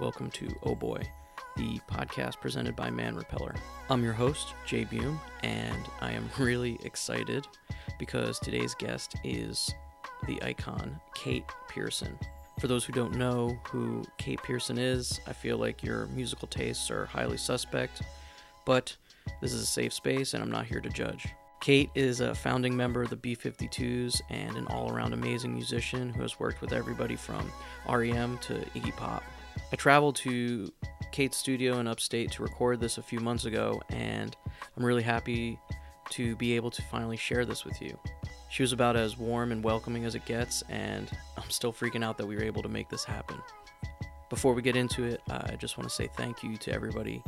welcome to Oh Boy, the podcast presented by Man Repeller. I'm your host, Jay Bume, and I am really excited because today's guest is the icon, Kate Pierson. For those who don't know who Kate Pierson is, I feel like your musical tastes are highly suspect, but this is a safe space and I'm not here to judge. Kate is a founding member of the B 52s and an all around amazing musician who has worked with everybody from REM to Iggy Pop. I traveled to Kate's studio in upstate to record this a few months ago, and I'm really happy to be able to finally share this with you. She was about as warm and welcoming as it gets, and I'm still freaking out that we were able to make this happen. Before we get into it, uh, I just want to say thank you to everybody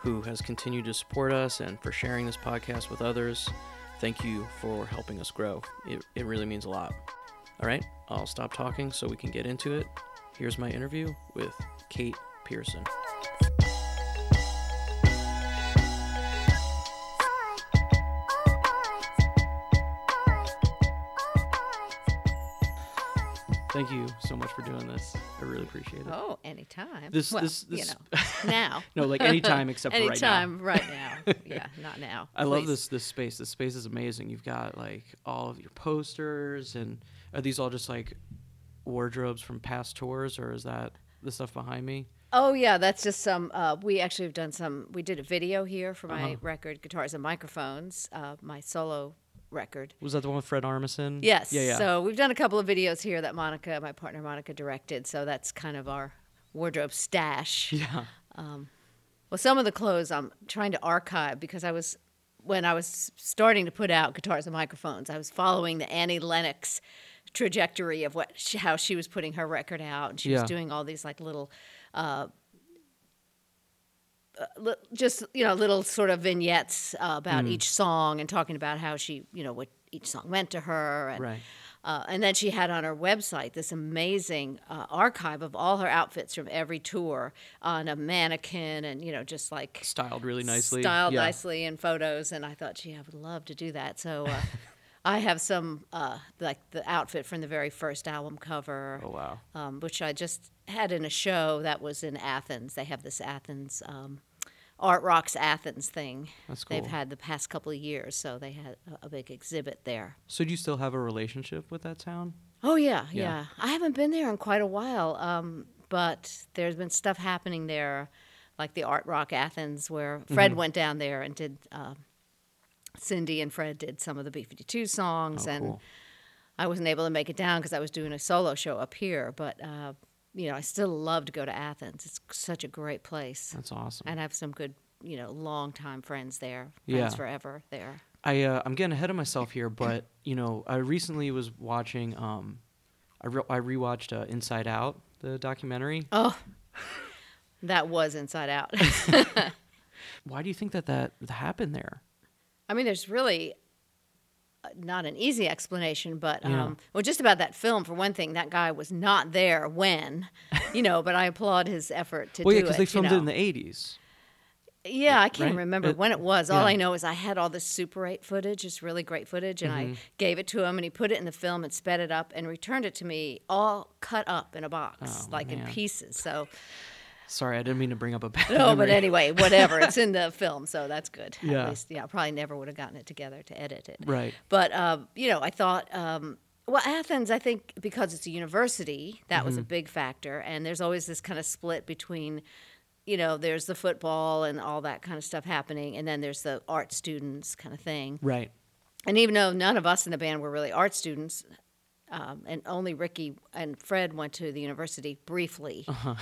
who has continued to support us and for sharing this podcast with others. Thank you for helping us grow. It, it really means a lot. All right, I'll stop talking so we can get into it. Here's my interview with Kate Pierson. Thank you so much for doing this. I really appreciate it. Oh, anytime. This, well, this, this, you know, now. no, like anytime except for right now. anytime, right now. Yeah, not now. I love this this space. This space is amazing. You've got like all of your posters, and are these all just like wardrobes from past tours, or is that the stuff behind me? Oh yeah, that's just some. Uh, we actually have done some. We did a video here for my Uh-huh. record, guitars and microphones. Uh, my solo record. Was that the one with Fred Armisen? Yes. Yeah, yeah. So we've done a couple of videos here that Monica, my partner Monica, directed. So that's kind of our wardrobe stash. yeah. Um, well, some of the clothes I'm trying to archive because I was when I was starting to put out guitars and microphones, I was following the Annie Lennox trajectory of what she, how she was putting her record out, and she Yeah. was doing all these like little. Uh, uh, just you know little sort of vignettes uh, Mm. about each song and talking about how she you know what each song meant to her and Right. uh, and then she had on her website this amazing uh, archive of all her outfits from every tour on a mannequin and you know just like Styled really nicely. styled yeah. nicely in photos and i thought gee i would love to do that so uh, i have some uh, like the outfit from the very first album cover Oh wow. um, which i just had in a show that was in athens they have this athens um, art rocks athens thing That's cool. they've had the past couple of years so they had a, a big exhibit there So do you still have a relationship with that town? Oh yeah, Yeah. yeah, I haven't been there in quite a while, um, but there's been stuff happening there, like the Art Rock Athens, where Fred Mm-hmm. went down there and did. Uh, Cindy and Fred did some of the B52 songs, Oh, and cool. I wasn't able to make it down because I was doing a solo show up here. But uh, you know, I still love to go to Athens. It's such a great place, That's awesome. and I have some good, you know, longtime friends there, friends Yeah. forever there. I uh, I'm getting ahead of myself here, but you know, I recently was watching. Um, I re- I rewatched uh, Inside Out, the documentary. Oh, that was Inside Out. Why do you think that that happened there? I mean, there's really uh, not an easy explanation, but Yeah. um, well, just about that film for one thing, that guy was not there when, you know. But I applaud his effort to well, yeah, do because it. they you filmed know. it in the '80s. Yeah, I can't right? remember It- when it was. All yeah. I know is I had all this Super 8 footage, it's really great footage, and Mm-hmm. I gave it to him, and he put it in the film and sped it up and returned it to me all cut up in a box, Oh, like in pieces. So, Sorry, I didn't mean to bring up a bad. Thing. No, but anyway, whatever. It's in the film, so that's good. Yeah. At least, yeah, I probably never would have gotten it together to edit it. Right. But um, you know, I thought, um, well, Athens, I think because it's a university, that was a Mm-hmm. big factor, and there's always this kind of split between, you know, there's the football and all that kind of stuff happening, and then there's the art students kind of thing. Right. And even though none of us in the band were really art students, um, and only Ricky and Fred went to the university briefly. Uh-huh.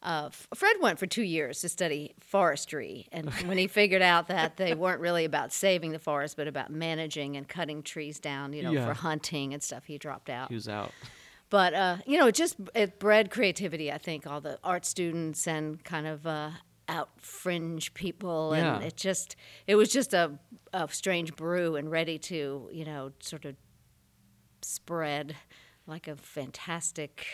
Uh, Fred went for two years to study forestry, and when he figured out that they weren't really about saving the forest, but about managing and cutting trees down, you know, Yeah. for hunting and stuff, he dropped out. He was out. But uh, you know, it just it bred creativity. I think all the art students and kind of uh, out fringe people, and it just it was just a, a strange brew and ready to you know sort of spread like a fantastic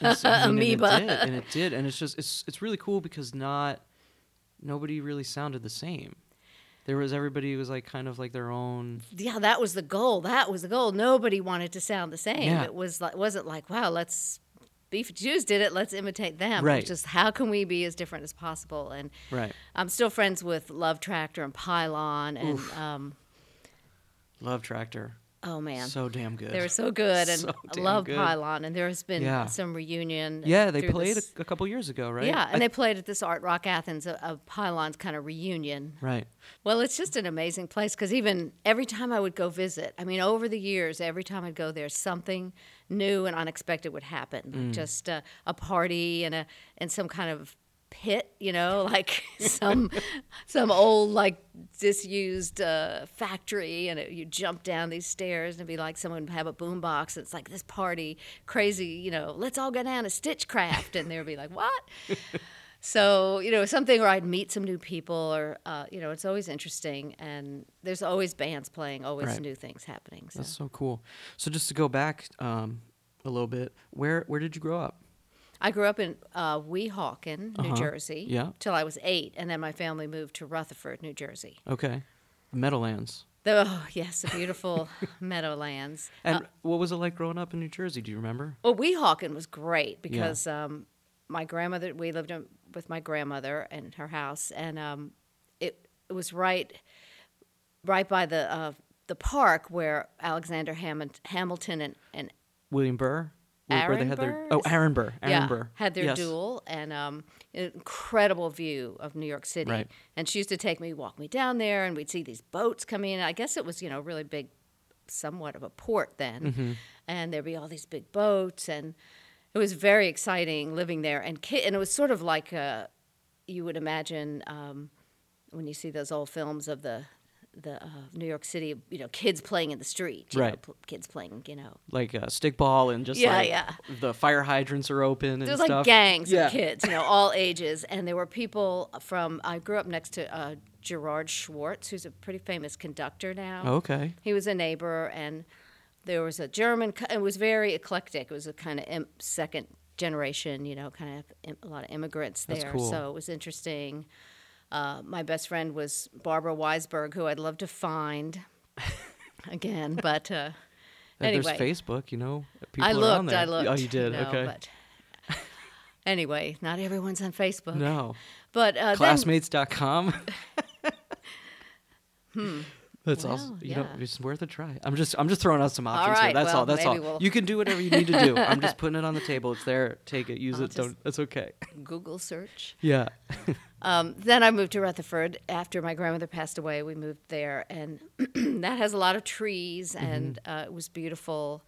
It's- I mean, amoeba. And it, did, and it did, and it's just it's it's really cool because not nobody really sounded the same. There was everybody was like kind of like their own. yeah, that was the goal. That was the goal. Nobody wanted to sound the same. Yeah. It was like wasn't like wow, let's Beef Jews did it. Let's imitate them. Right. It's just how can we be as different as possible? And Right. I'm still friends with Love Tractor and Pylon and um, Love Tractor. Oh man, So damn good. they were so good and So I love good. Pylon. And there has been Yeah. some reunion. Yeah, they played this- a, a couple years ago, right? Yeah, and I- they played at this Art Rock Athens, a, a Pylon's kind of reunion. right. Well, it's just an amazing place because even every time I would go visit, I mean, over the years, every time I'd go there, something new and unexpected would happen. Mm. Just uh, a party and a and some kind of pit, you know, like some some old like disused uh, factory, and it, you jump down these stairs and it'd be like someone would have a boombox. It's like this party, crazy, you know, let's all go down to Stitchcraft, and they'd be like, what? So, you know, something where I'd meet some new people or, uh, you know, it's always interesting. And there's always bands playing, always Right. new things happening. So. That's so cool. So just to go back um, a little bit, where where did you grow up? I grew up in uh, Weehawken, New Uh-huh. Jersey, Yeah. till I was eight. And then my family moved to Rutherford, New Jersey. Okay. Meadowlands. The, oh, yes, the beautiful Meadowlands. And Uh, what was it like growing up in New Jersey? Do you remember? well, Weehawken was great because um, my grandmother, we lived in, with my grandmother in her house. And um, it, it was right right by the uh, the park where Alexander Ham- Hamilton and, and William Burr? Where- where they Aaron had their Burr? Oh, Aaron Burr. Aaron yeah, Burr. had their Yes. duel and um, an incredible view of New York City. Right. And she used to take me, walk me down there, and we'd see these boats coming in. I guess it was you know really big, somewhat of a port then, Mm-hmm. and there'd be all these big boats, and it was very exciting living there. And ki- and it was sort of like uh you would imagine um, when you see those old films of the. The uh, New York City, you know, kids playing in the street, you know, Right. pl- kids playing, you know, Like uh, stickball and just Yeah, like yeah. the fire hydrants are open and There's stuff. like gangs Yeah. of kids, you know, all ages, and there were people from. I grew up next to uh, Gerard Schwarz, who's a pretty famous conductor now. Okay. He was a neighbor, and there was a German. co- It was very eclectic. It was a kind of Im- second generation, you know, kind of im- a lot of immigrants That's there. cool. So it was interesting. Uh, my best friend was Barbara Weisberg, who I'd love to find again, but uh, anyway. There's Facebook, you know. People I are on looked. there. I looked. Oh, you did. okay. But anyway, not everyone's on Facebook. No. But uh, Classmates.com. That's Well, awesome. You know, it's worth a try. I'm just, I'm just throwing out some options right, here. That's well, all. That's all. we'll- You can do whatever you need to do. I'm just putting it on the table. It's there. Take it. Use I'll it. Don't. That's okay. Google search. Yeah. Um, then I moved to Rutherford after my grandmother passed away. We moved there, and that has a lot of trees, Mm-hmm. and uh, it was beautiful,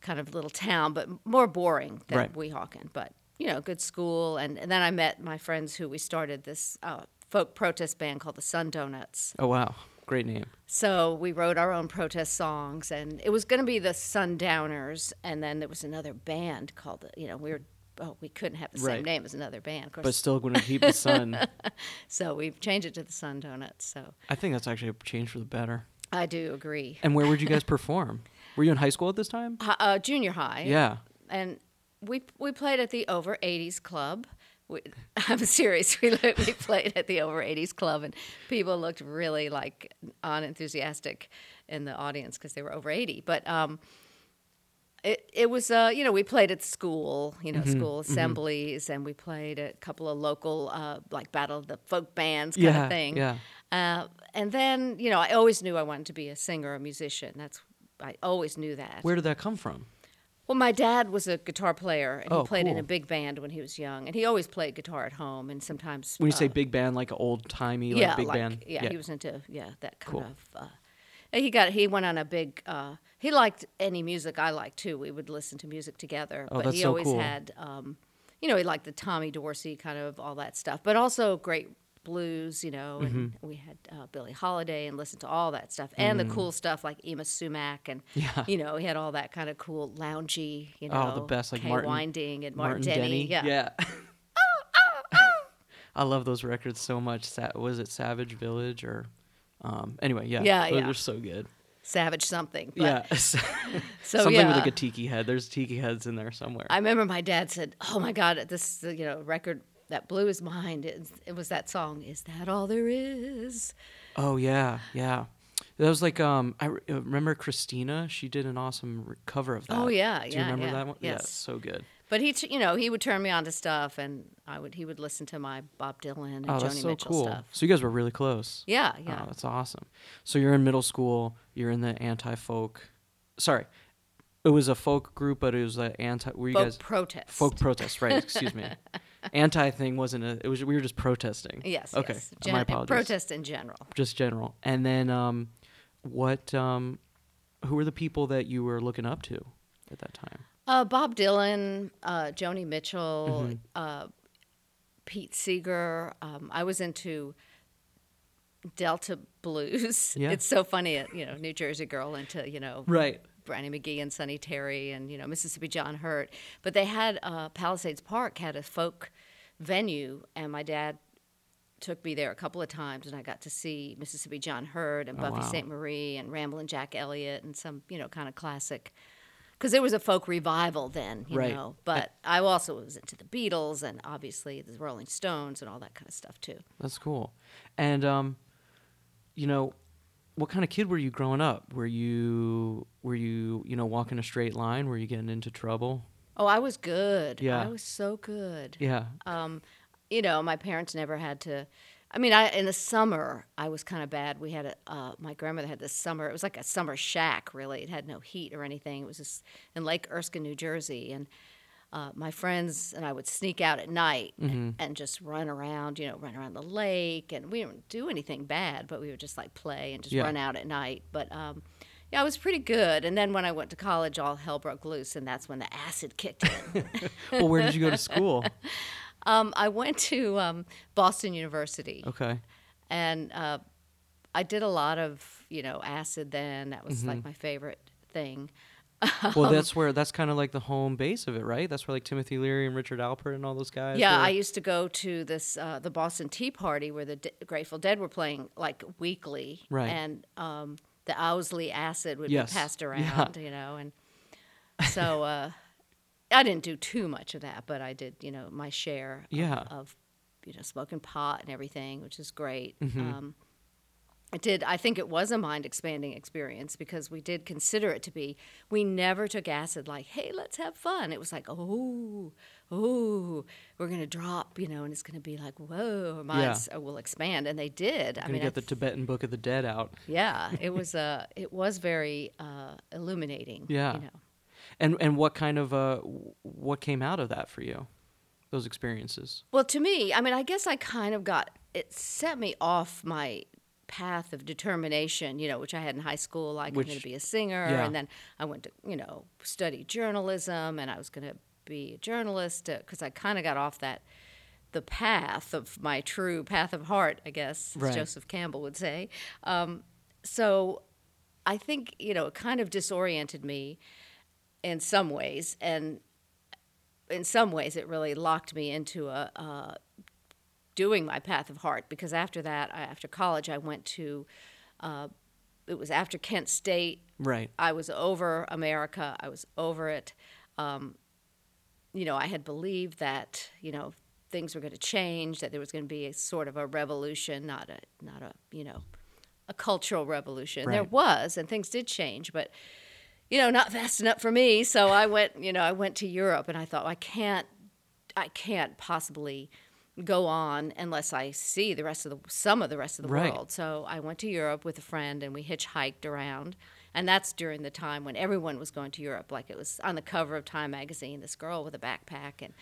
kind of little town, but more boring than Right. Weehawken. But you know, good school, and, and then I met my friends who we started this uh, folk protest band called the Sun Donuts. Oh wow. Great name. So we wrote our own protest songs, and it was going to be the Sundowners, and then there was another band called, the- you know, we were, oh, we couldn't have the Right. same name as another band, of course. But still going to keep the sun. so we've changed it to the Sun Donuts. So I think that's actually a change for the better. I do agree. And where would you guys perform? Were you in high school at this time? Uh, uh, junior high. Yeah. And we we played at the Over 80s Club. We, I'm serious. We we played at the Over 80s Club, and people looked really like unenthusiastic in the audience because they were over 80. But um, it it was uh, you know we played at school, you know, Mm-hmm, school assemblies, and we played at a couple of local uh, like battle of the folk bands kind Yeah. of thing. Yeah. Uh, and then you know I always knew I wanted to be a singer, a musician. That's I always knew that. Where did that come from? Well, my dad was a guitar player, and Oh, he played in a big band when he was young, and he always played guitar at home, and sometimes When you say uh, big band, like old timey, like yeah, big like, band. Yeah, he was into yeah that kind Cool. of. Uh, he got he went on a big. Uh, he liked any music I liked too. We would listen to music together, Oh, but that's he so always cool. had, um, you know, he liked the Tommy Dorsey kind of all that stuff, but also great blues, you know, and Mm-hmm. we had uh, Billie Holiday and listened to all that stuff and the cool stuff like Yma Sumac and Mm. Yeah. you know he had all that kind of cool loungy, you know, Oh, the best, like Kay Martin- Winding and Martin, Denny, yeah. Yeah. I love those records so much. Sa- was it Savage Village or? Um, anyway, yeah. Yeah, those yeah. are so good. Savage something. But, yeah. So Something yeah. with like a tiki head. There's tiki heads in there somewhere. I remember my dad said, "Oh my God, this you know record that blew his mind. It, it was that song. Is that all there is?" oh yeah, yeah. That was like um. I re- remember Cristina. She did an awesome re- cover of that. Oh, yeah, yeah. Do you yeah, remember yeah. that one? Yeah, Yes. it's so good. But he, you know, he would turn me on to stuff, and I would he would listen to my Bob Dylan and Oh, Joni that's so Mitchell cool. stuff. So you guys were really close. Yeah, yeah. Oh, that's awesome. So you're in middle school. You're in the anti-folk. Sorry, it was a folk group, but it was the anti. Were you Folk guys protest. folk protest? Right. Excuse me. Anti thing wasn't a. It was we were just protesting. Yes. Okay. Yes. My apologies. Protest in general. Just general. And then, um, what? Um, who were the people that you were looking up to at that time? Uh, Bob Dylan, uh, Joni Mitchell, Mm-hmm. uh, Pete Seeger. Um, I was into Delta blues. Yeah. It's so funny, you know, New Jersey girl into you know Right. Brownie McGhee and Sonny Terry and you know Mississippi John Hurt. But they had uh, Palisades Park had a folk venue, and my dad took me there a couple of times, and I got to see Mississippi John Hurt and Oh, Buffy wow. Sainte-Marie and Ramblin' Jack Elliott and some you know kind of classic. Because there was a folk revival then, you Right. know. But I also was into the Beatles and obviously the Rolling Stones and all that kind of stuff too. That's cool. And um, you know, what kind of kid were you growing up? Were you were you you know walking a straight line? Were you getting into trouble? Oh, I was good. Yeah. I was so good. Yeah. um, you know, my parents never had to. I mean, I in the summer I was kind of bad. We had a uh, my grandmother had this summer. It was like a summer shack, really. It had no heat or anything. It was just in Lake Erskine, New Jersey, and uh, my friends and I would sneak out at night and, and just run around. You know, run around the lake, and we didn't do anything bad, but we would just like play and just Yeah. run out at night. But um, yeah, I was pretty good. And then when I went to college, all hell broke loose, and that's when the acid kicked in. well, where did you go to school? Um, I went to um, Boston University, Okay. and uh, I did a lot of you know acid. Then that was Mm-hmm. like my favorite thing. Well, that's where that's kind of like the home base of it, right? That's where like Timothy Leary and Richard Alpert and all those guys. yeah, were? I used to go to this uh, the Boston Tea Party where the D- Grateful Dead were playing like weekly, Right. And um, the Owsley acid would Yes. be passed Yeah. around, you know, and so uh, I didn't do too much of that, but I did, you know, my share of, Yeah. of you know smoking pot and everything, which is great. Mm-hmm. Um, did. I think it was a mind expanding experience because we did consider it to be. We never took acid like, "Hey, let's have fun." It was like, "Oh, oh, we're gonna drop," you know, and it's gonna be like, "Whoa, our minds uh, will expand," and they did. I mean, I get the Tibetan Book of the Dead out. yeah, it was uh, it was very uh, illuminating. Yeah. you know. And and what kind of uh what came out of that for you? Those experiences. Well, to me, I mean, I guess I kind of got it set me off my path of determination, you know, which I had in high school. Like I'm going to be a singer, yeah. and then I went to, you know, study journalism, and I was going to be a journalist because I kind of got off that the path of my true path of heart, I guess, as Joseph Campbell would say. Um, so I think you know it kind of disoriented me in some ways, and in some ways it really locked me into a, a doing my path of heart because after that, I, after college, I went to. Uh, it was after Kent State. Right. I was over America. I was over it. Um, you know, I had believed that you know things were going to change, that there was going to be a sort of a revolution, not a not a you know a cultural revolution. There was, and things did change, but you know, not fast enough for me. So I went, you know, I went to Europe, and I thought I can't, I can't possibly go on unless I see the rest of the some of the rest of the Right. world. So I went to Europe with a friend, and we hitchhiked around. And that's during the time when everyone was going to Europe. Like it was on the cover of Time magazine, this girl with a backpack, and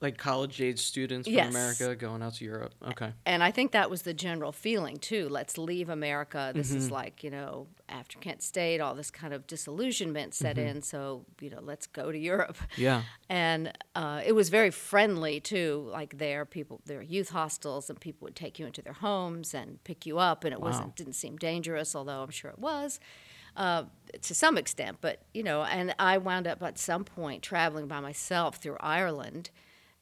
Like college age students from Yes. America going out to Europe. Okay. and I think that was the general feeling too. Let's leave America. This Mm-hmm. is like you know after Kent State, all this kind of disillusionment set Mm-hmm. in. So you know, let's go to Europe. Yeah. And uh, it was very friendly too. Like there, people there were youth hostels, and people would take you into their homes and pick you up, and it Wow. wasn't didn't seem dangerous, although I'm sure it was. Uh, to some extent, but you know, and I wound up at some point traveling by myself through Ireland,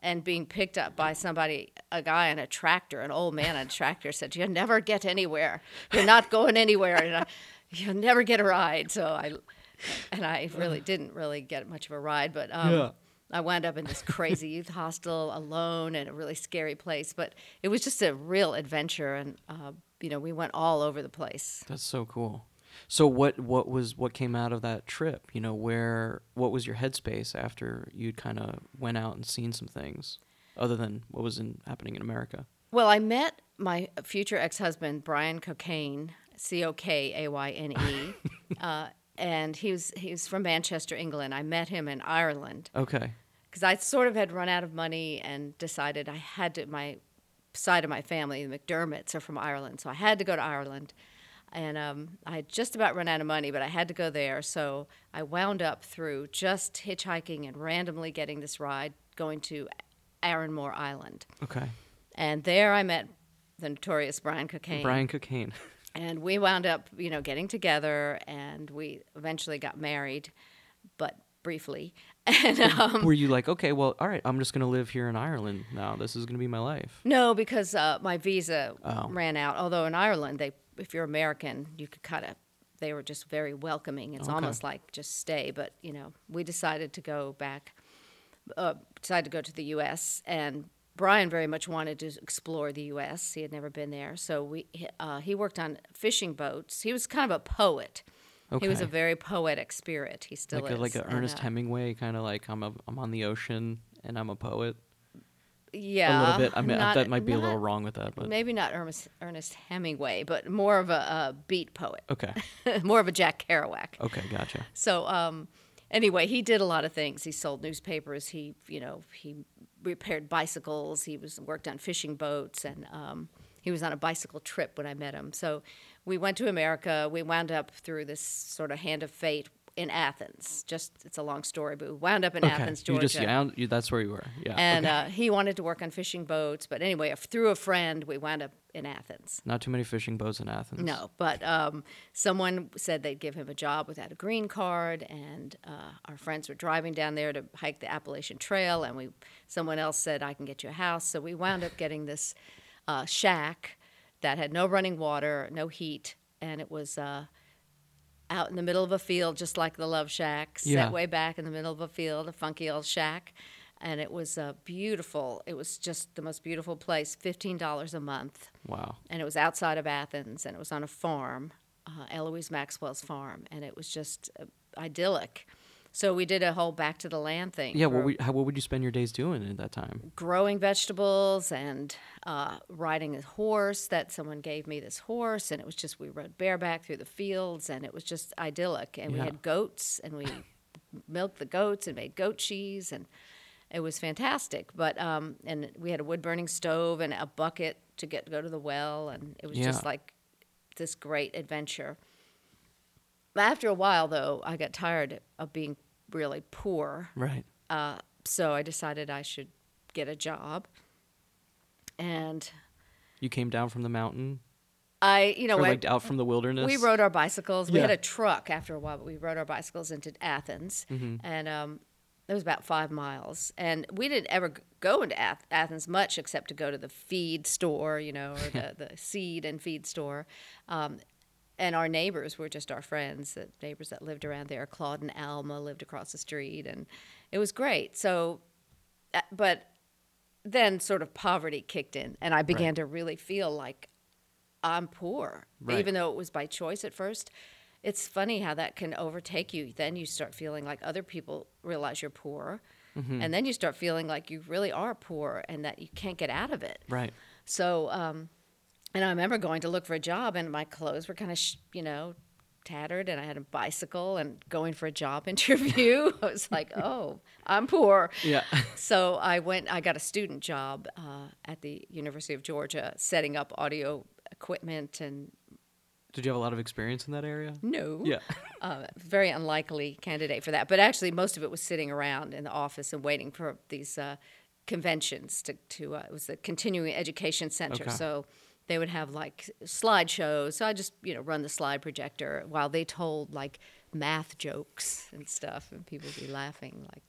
and being picked up by somebody, a guy on a tractor, an old man on a tractor, said, "You'll never get anywhere. You're not going anywhere, and I, you'll never get a ride." So I, and I really didn't really get much of a ride, but um, Yeah. I wound up in this crazy youth hostel alone in a really scary place. But it was just a real adventure, and uh, you know, we went all over the place. That's so cool. So what what was what came out of that trip? You know, where what was your headspace after you'd kind of went out and seen some things, other than what was in, happening in America? Well, I met my future ex-husband Brian Cokayne, C O K A Y N E, uh, and he was he was from Manchester, England. I met him in Ireland Okay. because I sort of had run out of money and decided I had to. My side of my family, the McDermotts, are from Ireland, so I had to go to Ireland. And um, I had just about run out of money, but I had to go there. So I wound up through just hitchhiking and randomly getting this ride going to Arranmore Island. Okay. And there I met the notorious Brian Cokayne. Brian Cokayne. And we wound up, you know, getting together and we eventually got married, but briefly. And um, Were you like, okay, well, all right, I'm just gonna live here in Ireland now. This is gonna be my life. no, because uh, my visa Oh. ran out. Although in Ireland, they, if you're American, you could kind of, they were just very welcoming. It's Okay. almost like just stay. But, you know, we decided to go back, uh, decided to go to the U.S. And Brian very much wanted to explore the U.S. He had never been there. So we, uh, he worked on fishing boats. He was kind of a poet. Okay. He was a very poetic spirit. He still Like a, is. like a and, Ernest uh, Hemingway kind of like I'm a, I'm on the ocean and I'm a poet. Yeah, a little bit. I mean, not- that might be a little wrong with that, but Maybe not Ernest, Ernest Hemingway, but more of a, a beat poet, okay, more of a Jack Kerouac. okay, gotcha. So um, anyway, he did a lot of things. He sold newspapers. He, you know, he repaired bicycles. He was worked on fishing boats, and um, he was on a bicycle trip when I met him. So we went to America. We wound up through this sort of hand of fate in Athens. Just it's a long story, but we wound up in Okay, Athens, you just yeah, you, that's where you were. Yeah, and okay. uh, he wanted to work on fishing boats, but anyway, through a friend, we wound up in Athens. not too many fishing boats in Athens. No, but um, someone said they'd give him a job without a green card, and uh, our friends were driving down there to hike the Appalachian Trail, and we someone else said I can get you a house, so we wound up getting this uh, shack that had no running water, no heat, and it was. Out in the middle of a field, just like the Love Shack, set Yeah. way back in the middle of a field, a funky old shack. And it was uh, beautiful. It was just the most beautiful place, $15 a month Wow. and it was outside of Athens, and it was on a farm, uh, Eloise Maxwell's farm, and it was just uh, idyllic. So we did a whole back to the land thing. Yeah. What would, how, what would you spend your days doing at that time? growing vegetables and uh, riding a horse that someone gave me this horse, and it was just we rode bareback through the fields, and it was just idyllic. And we had goats, and we milked the goats and made goat cheese, and it was fantastic. But um, and we had a wood burning stove and a bucket to get to go to the well, and it was just like this great adventure. After a while, though, I got tired of being really poor Right. uh, so I decided I should get a job. And You came down from the mountain, I, you know, or I- out from the wilderness. we rode our bicycles. We had a truck after a while, but we rode our bicycles into Athens, Mm-hmm. and um, it was about five miles. And we didn't ever go into Ath- Athens much, except to go to the feed store, you know, or the, the seed and feed store. Um, and our neighbors were just our friends, the neighbors that lived around there. Claude and Alma lived across the street, and it was great. So, uh, but then sort of poverty kicked in, and I began Right. to really feel like I'm poor, Right. even though it was by choice at first. It's funny how that can overtake you. Then you start feeling like other people realize you're poor, Mm-hmm. and then you start feeling like you really are poor and that you can't get out of it. Right. So, um, and I remember going to look for a job, and my clothes were kind of, sh- you know, tattered, and I had a bicycle, and going for a job interview. I was like, oh, I'm poor. Yeah. So I went. I got a student job uh, at the University of Georgia, setting up audio equipment and Did you have a lot of experience in that area? no, Yeah. uh, very unlikely candidate for that. But actually, most of it was sitting around in the office and waiting for these uh, conventions to. to uh, it was the continuing education center, Okay. so they would have like slideshows. So I just you know run the slide projector while they told like math jokes and stuff, and people would be laughing like.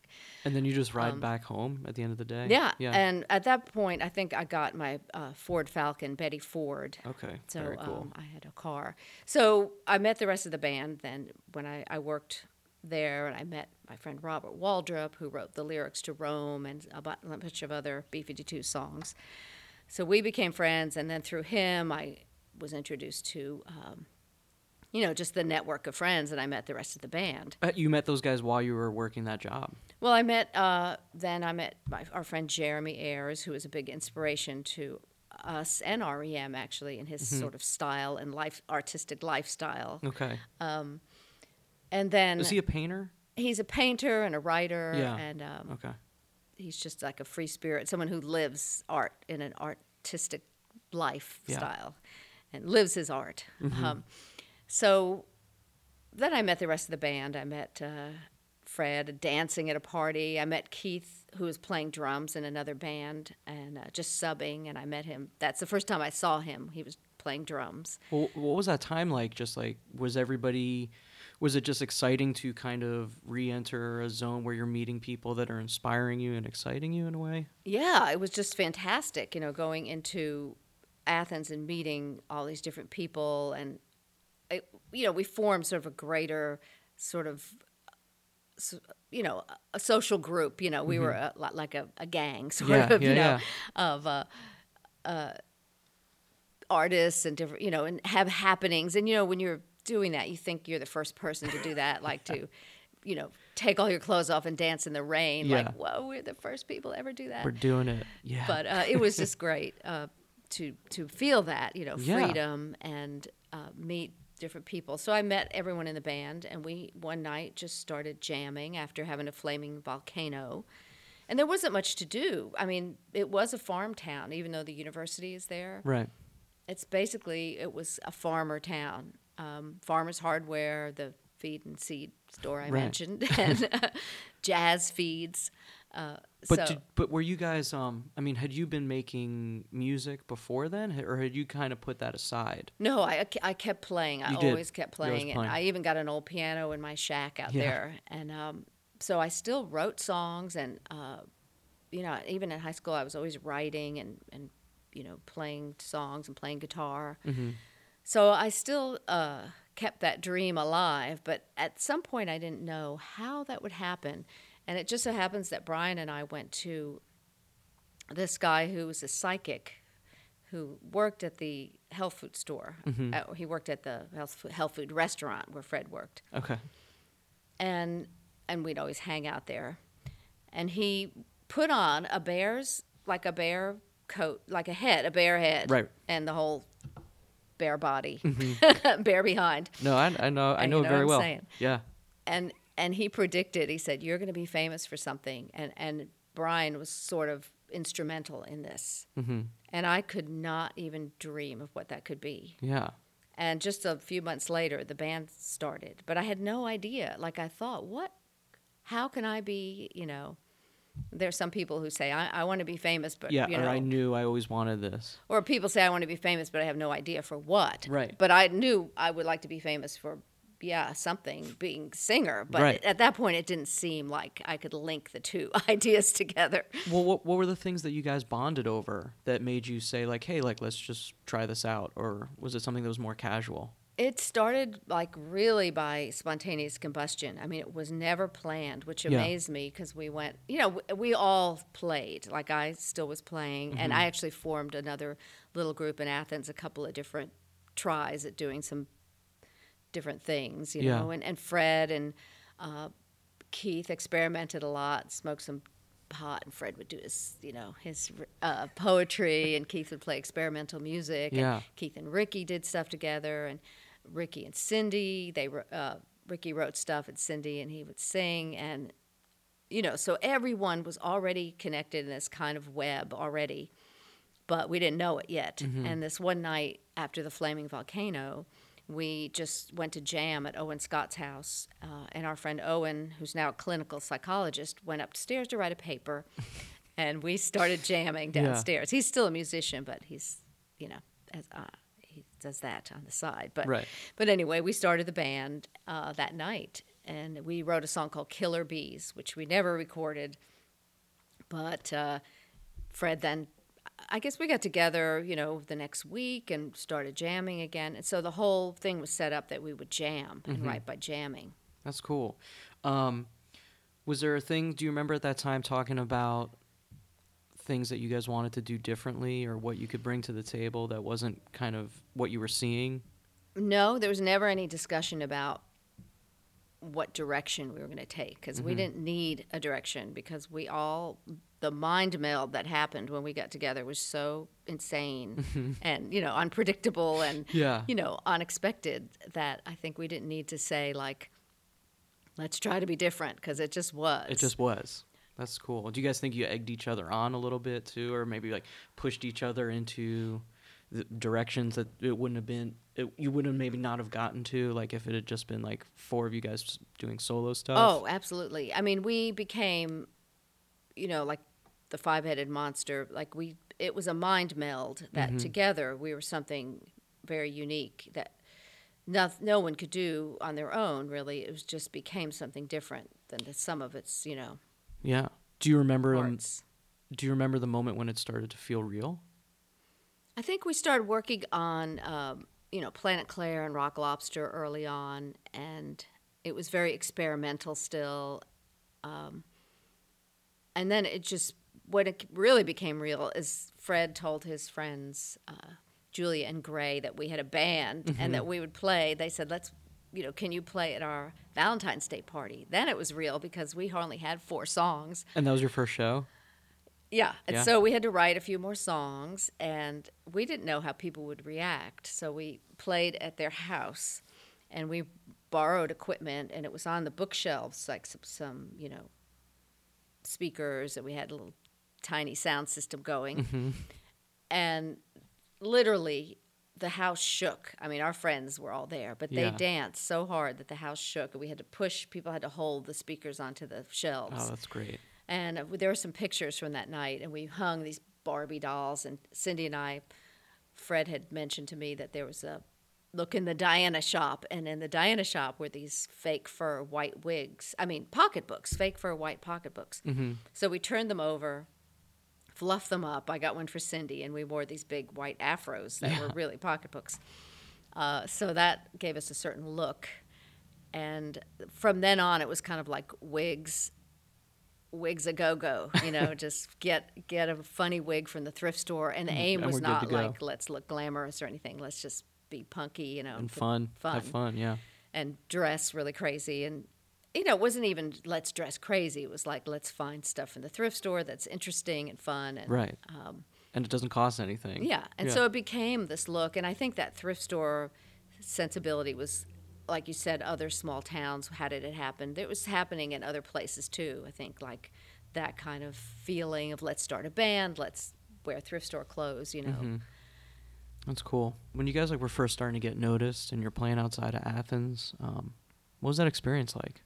And then you just ride back home at the end of the day. Um, Yeah. Yeah. And at that point, I think I got my uh, Ford Falcon, Betty Ford. okay. So Very cool. um, I had a car. So I met the rest of the band then when I, I worked there, and I met my friend Robert Waldrop, who wrote the lyrics to Roam and a bunch of other B 52 songs. So we became friends, and then through him, I was introduced to um, you know, just the network of friends, and I met the rest of the band. Uh, you met those guys while you were working that job. Well, I met uh, then I met my, our friend Jeremy Ayers, who was a big inspiration to us and REM actually in his Mm-hmm. sort of style and life artistic lifestyle. Okay. And then Is he a painter? he's a painter and a writer, Yeah. and um, Okay. He's just like a free spirit, someone who lives art in an artistic lifestyle and lives his art. Um, so then I met the rest of the band. I met uh, Fred dancing at a party. I met Keith, who was playing drums in another band and uh, just subbing, and I met him. That's the first time I saw him. He was playing drums. Well, what was that time like? Just like, was everybody, was it just exciting to kind of re enter a zone where you're meeting people that are inspiring you and exciting you in a way? Yeah, it was just fantastic, you know, going into Athens and meeting all these different people. And, it, you know, we formed sort of a greater sort of, you know, a social group. You know, we were a, like a, a gang, sort Yeah, of, yeah, you know, yeah. of uh, uh, artists and different, you know, and have happenings. And, you know, when you're doing that, you think you're the first person to do that, like to. You know, take all your clothes off and dance in the rain. Yeah. Like, whoa, we're the first people to ever do that We're doing it. Yeah. but uh, it was just great uh, to to feel that you know Yeah. freedom and uh, meet different people. So I met everyone in the band, and we one night just started jamming after having a flaming volcano. And there wasn't much to do. I mean, it was a farm town, even though the university is there. right. It's basically it was a farmer town. Um, farmers hardware, the feed and seed store I Right. mentioned, and uh, jazz feeds. Uh, But so, did, but were you guys um I mean had you been making music before then or had you kind of put that aside? No, I, I kept playing. I You did. always kept You always playing, playing. and I even got an old piano in my shack out Yeah. there, and um, so I still wrote songs, and uh, you know, even in high school, I was always writing and and you know playing songs and playing guitar. Mm-hmm. So I still uh, kept that dream alive, but at some point, I didn't know how that would happen, and it just so happens that Brian and I went to this guy who was a psychic who worked at the health food store. Mm-hmm. Uh, he worked at the health food, health food restaurant where Fred worked, Okay. and and we'd always hang out there. And he put on a bear's like a bear coat, like a head, a bear head, Right. and the whole bare body, Mm-hmm. bare behind. No, I, I know I know you know very what well. saying. Yeah. and and he predicted he said you're going to be famous for something and and brian was sort of instrumental in this Mhm. and i could not even dream of what that could be Yeah. and just a few months later the band started but i had no idea like i thought what how can i be you know there's some people who say i, I want to be famous but Yeah, you or I knew I always wanted this. or people say I want to be famous, but I have no idea for what. Right. But I knew I would like to be famous for, yeah, something, being singer. But Right. at that point, it didn't seem like I could link the two ideas together. Well, what what were the things that you guys bonded over that made you say like, "Hey, like let's just try this out," or was it something that was more casual? It started like really by spontaneous combustion. I mean, it was never planned, which Yeah. amazed me because we went, you know, we all played. Like I still was playing, and Mm-hmm. I actually formed another little group in Athens, a couple of different tries at doing some different things, you Yeah. know. And, and Fred and uh, Keith experimented a lot, smoked some pot, and Fred would do his, you know, his uh, poetry, and Keith would play experimental music. Yeah. And Keith and Ricky did stuff together, and Ricky and Cindy, they uh, Ricky wrote stuff, and Cindy and he would sing, and you know, so everyone was already connected in this kind of web already, but we didn't know it yet. And this one night after the flaming volcano, we just went to jam at Owen Scott's house, uh, and our friend Owen, who's now a clinical psychologist, went upstairs to write a paper, and we started jamming Yeah. downstairs. He's still a musician, but he's, you know, as, uh, does that on the side. But Right. but anyway, we started the band uh, that night, and we wrote a song called "Killer Bees," which we never recorded. But uh, Fred then, I guess we got together, you know, the next week and started jamming again. And so the whole thing was set up that we would jam and write by jamming. That's cool. Um, was there a thing? Do you remember at that time talking about things that you guys wanted to do differently, or what you could bring to the table that wasn't kind of what you were seeing? No, there was never any discussion about what direction we were going to take because we mm-hmm. didn't need a direction because we all the mind meld that happened when we got together was so insane and you know unpredictable and Yeah. you know unexpected that I think we didn't need to say like let's try to be different because it just was. It just was. That's cool. Do you guys think you egged each other on a little bit too, or maybe like pushed each other into the directions that it wouldn't have been, it, you wouldn't maybe not have gotten to, like if it had just been like four of you guys doing solo stuff? Oh, absolutely. I mean, we became, you know, like the five-headed monster. Like we, it was a mind meld that mm-hmm. together we were something very unique that no, no one could do on their own. Really, it was just became something different than the sum of its, you know, yeah. Do you remember? Um, do you remember the moment when it started to feel real? I think we started working on, um, you know, Planet Claire and Rock Lobster early on, and it was very experimental still. Um, and then it just, when it really became real is Fred told his friends, uh, Julia and Gray, that we had a band and that we would play. They said, let's, you know, can you play at our Valentine's Day party? Then it was real because we only had four songs. And that was your first show? Yeah. And Yeah. so we had to write a few more songs, and we didn't know how people would react. So we played at their house, and we borrowed equipment, and it was on the bookshelves, like some, some you know, speakers, and we had a little tiny sound system going. Mm-hmm. And literally, the house shook. I mean, our friends were all there, but they Yeah. danced so hard that the house shook, and we had to push, people had to hold the speakers onto the shelves. Oh, that's great. And uh, there were some pictures from that night, and we hung these Barbie dolls. And Cindy and I, Fred had mentioned to me that there was a look in the Diana shop, and in the Diana shop were these fake fur white wigs. I mean, pocketbooks, fake fur white pocketbooks. Mm-hmm. So we turned them over, fluffed them up. I got one for Cindy, and we wore these big white afros that were really pocketbooks. Uh, so that gave us a certain look. And from then on, it was kind of like wigs wigs a go go. You know, just get get a funny wig from the thrift store. And the aim Mm, and was we're good to not like let's look glamorous or anything. Let's just be punky, you know, And fun. fun, Have fun, yeah. and dress really crazy. And you know, it wasn't even let's dress crazy. It was like let's find stuff in the thrift store that's interesting and fun. And Right. um, And it doesn't cost anything. yeah, and so it became this look, and I think that thrift store sensibility was, like you said, other small towns had it had happened. It was happening in other places too. I think like that kind of feeling of let's start a band, let's wear thrift store clothes, you know. Mm-hmm. That's cool. When you guys like were first starting to get noticed and you're playing outside of Athens, um, what was that experience like?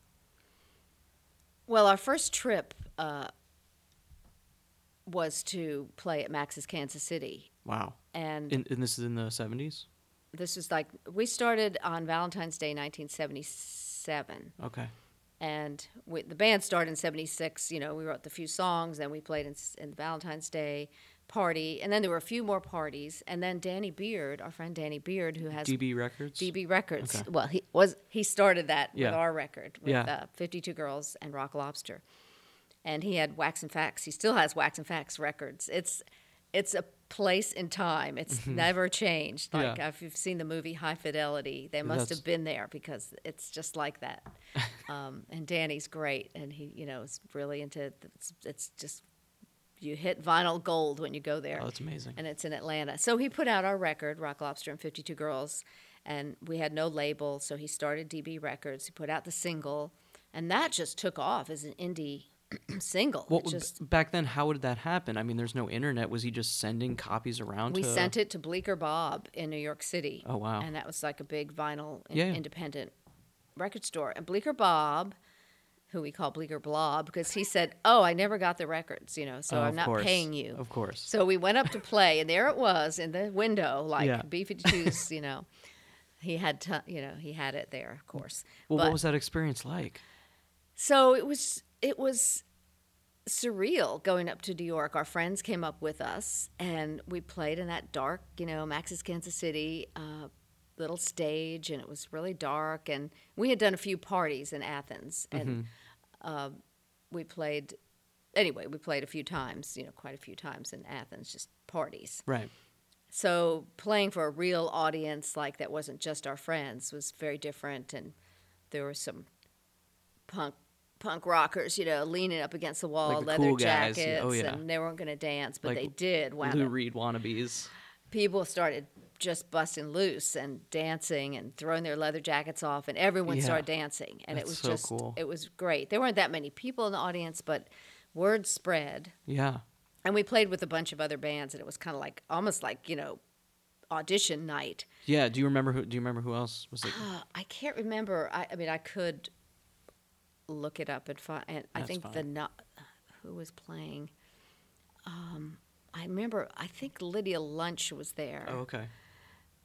Well, our first trip uh, was to play at Max's Kansas City, Wow. and And, and this is in the 70s? this was like we started on Valentine's Day, 1977. Okay. and we, the band started in 76 you know we wrote the few songs then we played in, s- in valentine's day party and then there were a few more parties and then danny beard our friend danny beard who has DB Records? db records Okay. well he was he started that Yeah. with our record with Yeah. uh, 52 girls and rock lobster and he had wax and facts he still has wax and facts records it's it's a place in time it's never changed like Mm-hmm. Yeah. if you've seen the movie high fidelity they must That's- have been there because it's just like that um, and danny's great and he you know is really into it's, it's just you hit vinyl gold when you go there Oh, it's amazing. and it's in Atlanta. So he put out our record, Rock Lobster and 52 Girls, and we had no label, so he started DB Records. He put out the single, and that just took off as an indie single. Would- just back then, how would that happen? I mean, there's no internet. Was he just sending copies around we to sent it to Bleecker Bob in New York City. Oh, wow. And that was like a big vinyl in- yeah. independent record store. And Bleecker Bob, who we call Bleecker Blob, because he said, "Oh, I never got the records, you know, so Oh, I'm not course. paying you." Of course. So we went up to play, and there it was in the window, like Yeah. B52's, you know. He had, to, you know, he had it there, of course. Well, but, what was that experience like? so it was, it was surreal going up to New York. Our friends came up with us, and we played in that dark, you know, Max's Kansas City uh, little stage, and it was really dark. And we had done a few parties in Athens, and uh, we played. Anyway, we played a few times, you know, quite a few times in Athens, just parties. Right. so playing for a real audience like that wasn't just our friends was very different, and there were some punk punk rockers, you know, leaning up against the wall, Like the leather cool guys. jackets, Oh, yeah. and they weren't going to dance, but Like they did. Wound Lou Reed wannabes. people started just busting loose and dancing and throwing their leather jackets off and everyone Yeah. started dancing and That's it was so just cool. it was great there weren't that many people in the audience but word spread Yeah. and we played with a bunch of other bands and it was kind of like almost like you know audition night Yeah. Do you remember who? Do you remember who else was like? uh, i can't remember I, I mean i could look it up and find and i That's think the no, who was playing um, i remember i think lydia lunch was there Oh, okay.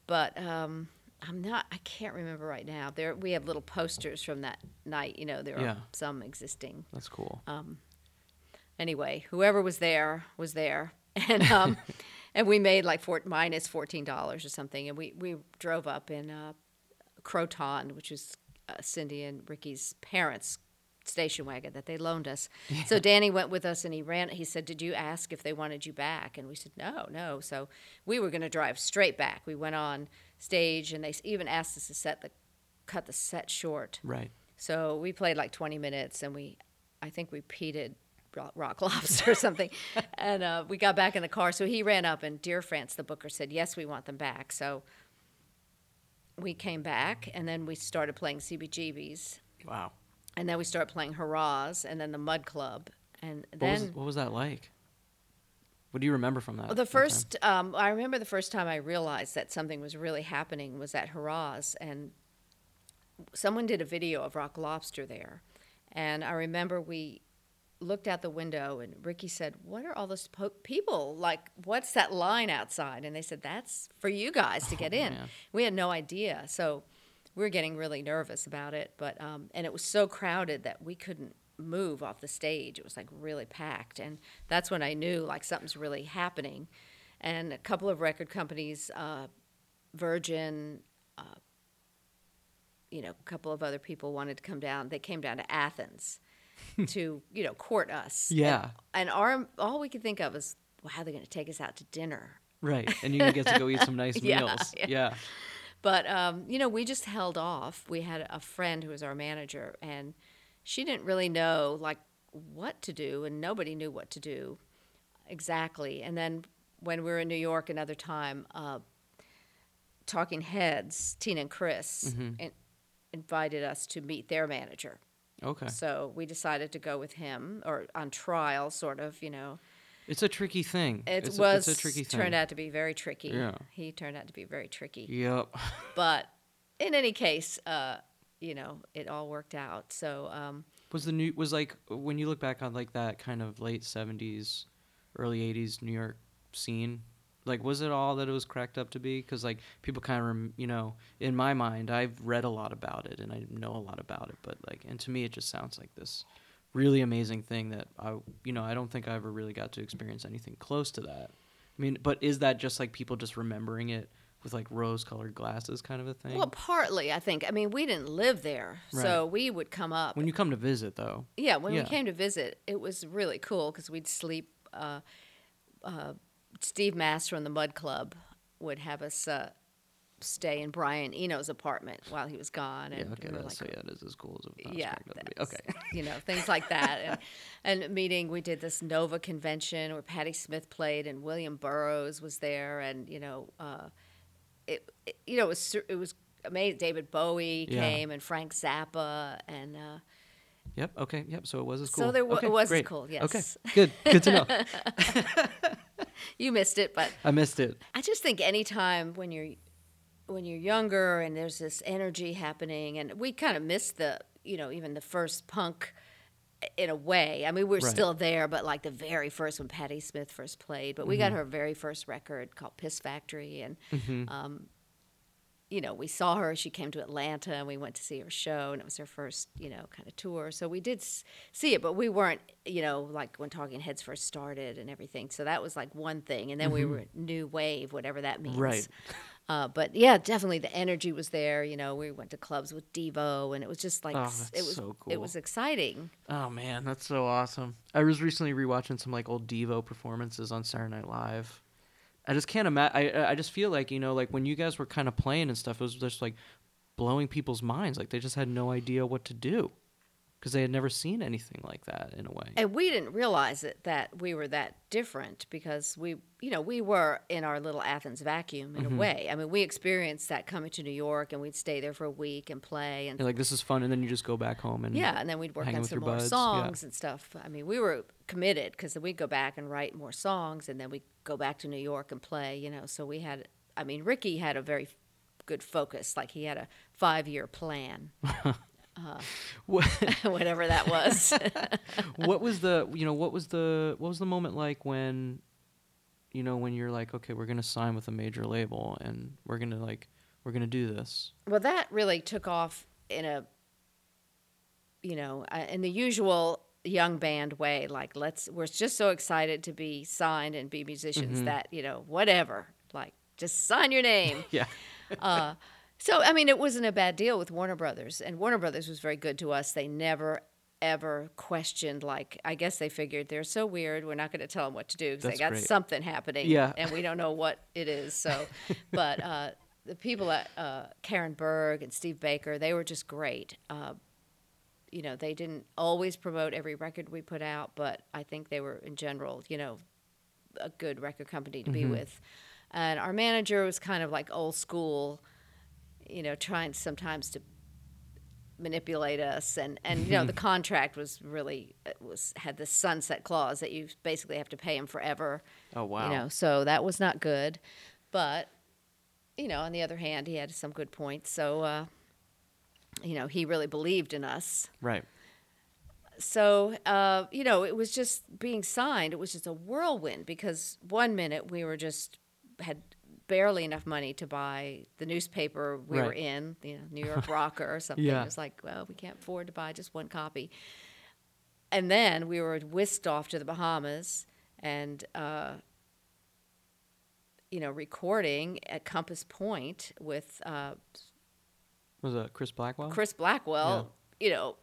But um, I'm not. I can't remember right now. There, we have little posters from that night. You know, there Yeah. are some existing. That's cool. Anyway, whoever was there was there, and um, and we made like four, minus fourteen dollars or something, and we we drove up in uh, Croton, which is uh, Cindy and Ricky's parents' station wagon that they loaned us. So Danny went with us, and he ran. He said, "Did you ask if they wanted you back?" And we said, "No, no." So we were going to drive straight back. We went on stage, and they even asked us to set the cut the set short. Right. So we played like 20 minutes, and we, I think, repeated Rock, rock Lobster or something. and uh, we got back in the car. So he ran up, and Dear France, the booker, said, Yes, we want them back. So we came back, and then we started playing CBGBs. Wow. And then we started playing Hurrahs, and then the Mud Club. And What then was what was that like? What do you remember from that? Well, the first, um, I remember the first time I realized that something was really happening was at Hurrah's, and someone did a video of Rock Lobster there, and I remember we looked out the window, and Ricky said, "What are all those po- people like? What's that line outside?" And they said, "That's for you guys to get in." Oh, man. We had no idea, so we were getting really nervous about it. But um, and it was so crowded that we couldn't move off the stage. It was like really packed, and that's when I knew like something's really happening. And a couple of record companies, uh, Virgin, uh, you know, a couple of other people wanted to come down. They came down to Athens to you know court us. Yeah. And, and our all we could think of is, well, how are they going to take us out to dinner? Right, and you get to go eat some nice Yeah, meals. yeah. Yeah. But um, you know, we just held off. We had a friend who was our manager, and she didn't really know like what to do, and nobody knew what to do exactly. And then when we were in New York another time, uh, Talking Heads, Tina and Chris in- invited us to meet their manager. Okay. So we decided to go with him, or on trial, sort of. You know, It's a tricky thing. it it's was a, it's a tricky thing. It turned out to be very tricky. Yeah. He turned out to be very tricky. Yep. but in any case, uh, you know, it all worked out. So um, Was the new was like when you look back on like that kind of late seventies, early eighties New York scene, like was it all that it was cracked up to be? Because like people kind of rem- you know in my mind I've read a lot about it and I know a lot about it, but like and to me it just sounds like this really amazing thing that I you know I don't think I ever really got to experience anything close to that. I mean, but is that just like people just remembering it with like rose-colored glasses kind of a thing? well, partly I think. I mean, we didn't live there, so we would come up. when you come to visit though. yeah, when yeah. we came to visit, it was really cool because we'd sleep. Uh, uh, Steve Mass from the Mud Club would have us uh, stay in Brian Eno's apartment while he was gone, Yeah, and okay, we that's, like, so yeah, that is as cool as it yeah, cracked up to be. that's- Okay. you know, things like that. And, and meeting, we did this Nova convention where Patti Smith played and William Burroughs was there, and you know, uh, it, it you know it was it was amazing. David Bowie Yeah. came and Frank Zappa and. Uh, Yep. Okay. Yep. So it was as So there wa- okay, it was great. cool, Yes. Okay. Good. Good to know. you missed it, but I missed it. I just think anytime when you're when you're younger and there's this energy happening, and we kind of missed the you know even the first punk in a way. I mean, we're Right. still there, but like the very first when Patti Smith first played. But we Mm-hmm. got her very first record called Piss Factory, and um, you know we saw her. She came to Atlanta, and we went to see her show, and it was her first you know kind of tour. So we did s- see it, but we weren't you know like when Talking Heads first started and everything. So that was like one thing, and then we were new wave, whatever that means. Mm-hmm. Right. Uh, but yeah, definitely the energy was there. You know, we went to clubs with Devo, and it was just like Oh, it was so cool. it was exciting. Oh man, that's so awesome. I was recently rewatching some like old Devo performances on Saturday Night Live, I just can't imagine. I I just feel like you know, like when you guys were kind of playing and stuff, it was just like blowing people's minds. Like they just had no idea what to do because they had never seen anything like that in a way. And we didn't realize it that we were that different because we, you know, we were in our little Athens vacuum in Mm-hmm. a way. I mean, we experienced that coming to New York and we'd stay there for a week and play and You're like, this is fun, and then you just go back home and yeah, and then we'd work on some more buds, yeah. songs and stuff. I mean, we were committed because we'd go back and write more songs, and then we'd go back to New York and play. You know, so we had. I mean, Ricky had a very good focus. Like he had a five-year plan, What, whatever that was. what was the you know what was the what was the moment like when you know when you're like okay we're gonna sign with a major label and we're gonna like we're gonna do this well, that really took off in a, you know, uh, in the usual young band way. Like, let's. We're just so excited to be signed and be musicians that you know, whatever. Like, just sign your name. yeah uh, so I mean, it wasn't a bad deal with Warner Brothers, and Warner Brothers was very good to us. They never ever questioned like I guess they figured they're so weird we're not going to tell them what to do because they got great. something happening Yeah. and we don't know what it is so but uh, the people at uh, Karin Berg and Steve Baker they were just great uh, you know they didn't always promote every record we put out but I think they were in general you know a good record company to be with and our manager was kind of like old school you know trying sometimes to manipulate us and and you know the contract was really it was had this sunset clause that you basically have to pay him forever. Oh wow. You know so that was not good. But you know on the other hand he had some good points. So uh you know he really believed in us. Right. So uh, you know it was just being signed. It was just a whirlwind because one minute we were just had barely enough money to buy the newspaper we were in you know new york rocker or something. Yeah. it was like well we can't afford to buy just one copy. And then we were whisked off to the bahamas and uh, you know recording at compass point with uh, was it chris blackwell? Chris blackwell you know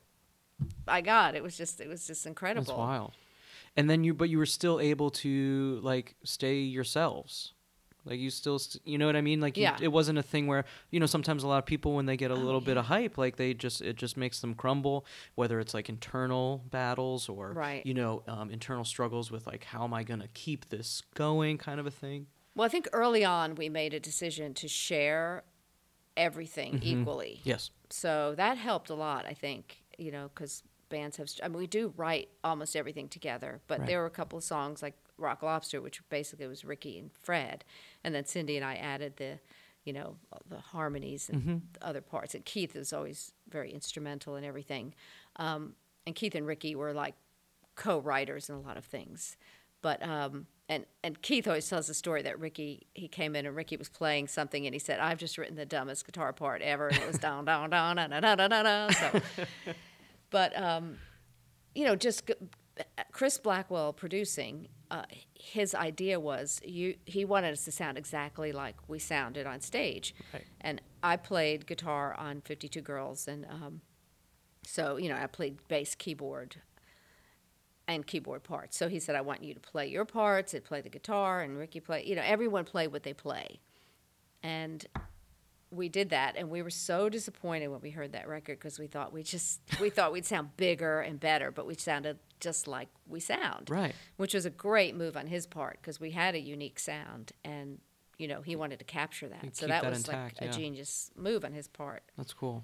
my god it was just it was just incredible. That's wild. And then you but you were still able to like stay yourselves like you still st- you know what i mean like you, Yeah. it wasn't a thing where you know sometimes a lot of people when they get a Oh, little bit of hype like they just it just makes them crumble whether it's like internal battles or Right. you know um, internal struggles with like how am i going to keep this going kind of a thing Well, I think early on we made a decision to share everything equally. yes So that helped a lot, I think, you know, because bands have, I mean, we do write almost everything together, but Right. there were a couple of songs like Rock Lobster, which basically was Ricky and Fred. And then Cindy and I added the, you know, the harmonies and the other parts. And Keith is always very instrumental in everything. Um, and Keith and Ricky were like co-writers in a lot of things. But um, and and Keith always tells the story that Ricky he came in and Ricky was playing something and he said I've just written the dumbest guitar part ever and it was down down down da da da da da. So, but um, you know, just Chris Blackwell producing. Uh, his idea was you. He wanted us to sound exactly like we sounded on stage, Right. and I played guitar on Fifty Two Girls, and um, so you know I played bass, keyboard, and keyboard parts. So he said, I want you to play your parts and play the guitar, and Ricky play. You know, everyone play what they play, and we did that, and we were so disappointed when we heard that record because we thought we just we thought we'd sound bigger and better, but we sounded just like we sound, right which was a great move on his part because we had a unique sound, and you know he wanted to capture that. And So that, that was intact, like yeah. a genius move on his part. That's cool.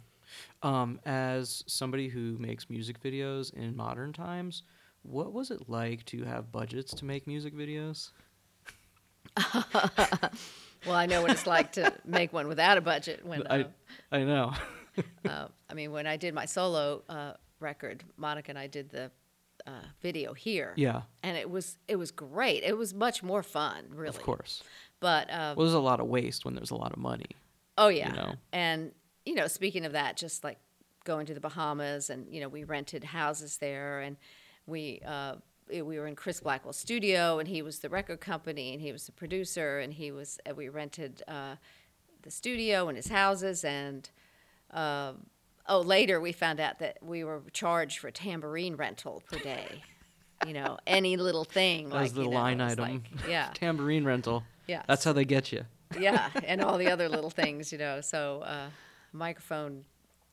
Um, as somebody who makes music videos in modern times, what was it like to have budgets to make music videos? Well, I know what it's like to make one without a budget. When uh, I, I know. uh, I mean, when I did my solo uh, record, Monica and I did the uh, video here. yeah, And it was it was great. It was much more fun, really. of course. But uh, Well, there's a lot of waste when there's a lot of money. oh yeah. know. And you know, speaking of that, just like going to the Bahamas, and you know, we rented houses there, and we. Uh, we were in Chris Blackwell's studio, and he was the record company, and he was the producer, and he was. And we rented uh, the studio and his houses, and um, oh, later we found out that we were charged for tambourine rental per day. you know, any little thing That was like the you know, line was item. like- yeah, Tambourine rental. Yeah. That's how they get you. yeah, and all the other little things, you know. So uh, microphone,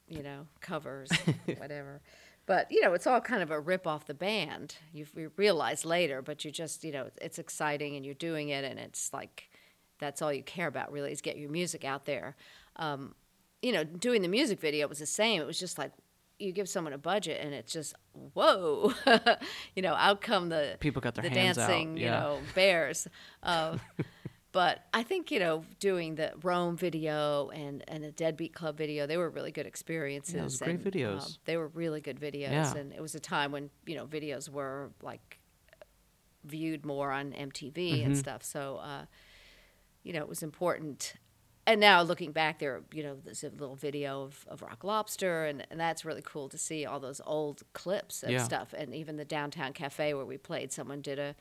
you know, covers, whatever. But you know, it's all kind of a rip off the band. You you realize later, but you just you know, it's exciting and you're doing it, and it's like that's all you care about really is get your music out there. Um, you know, doing the music video was the same. It was just like you give someone a budget and it's just whoa, you know, out come the People got their the hands out, dancing, you yeah. know, bears. Uh, but I think you know, doing the Roam video and and the Deadbeat Club video, they were really good experiences. Yeah, those were great videos. um, they were really good videos, Yeah. and it was a time when you know videos were like viewed more on MTV Mm-hmm. and stuff. So, uh, you know, it was important. And now looking back, there, you know, there's a little video of, of Rock Lobster, and, and that's really cool to see all those old clips and Yeah. stuff. And even the downtown cafe where we played, someone did a,